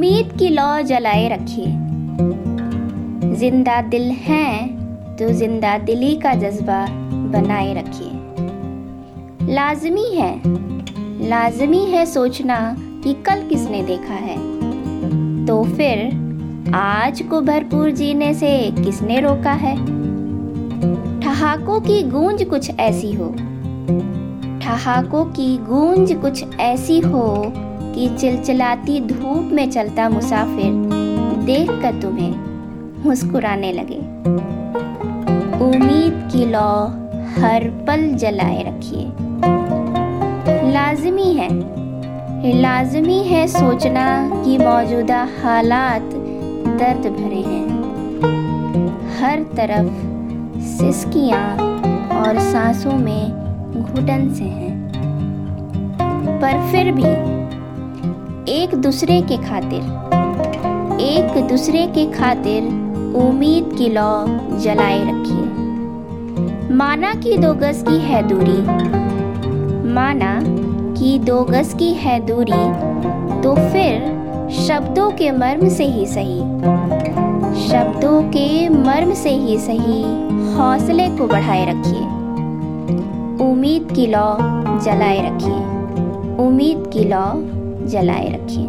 उम्मीद की लौ जलाए रखिए। ज़िंदा दिल हैं तो ज़िंदा दिली का जज्बा बनाए रखिए। लाजमी है लाजमी है सोचना कि कल किसने देखा है। तो फिर आज को भरपूर जीने से किसने रोका है? ठहाकों की गूंज कुछ ऐसी हो, ठहाकों की गूंज कुछ ऐसी हो कि चिलचिलाती धूप में चलता मुसाफिर देख कर तुम्हें मुस्कुराने लगे। उम्मीद की लौ हर पल जलाए रखिए। लाजमी है लाजमी है सोचना कि मौजूदा हालात दर्द भरे हैं। हर तरफ़ सिसकियाँ और सांसों में घुटन से हैं। पर फिर भी एक दूसरे के खातिर। एक दूसरे के खातिर उम्मीद की लौ जलाए रखिए। माना कि दो गज की है दूरी। माना कि दो गज की है दूरी तो फिर शब्दों के मर्म से ही सही। शब्दों के मर्म से ही सही हौसले को बढ़ाए रखिए। उम्मीद की लौ जलाए रखिए। उम्मीद की लौ जलाए रखिए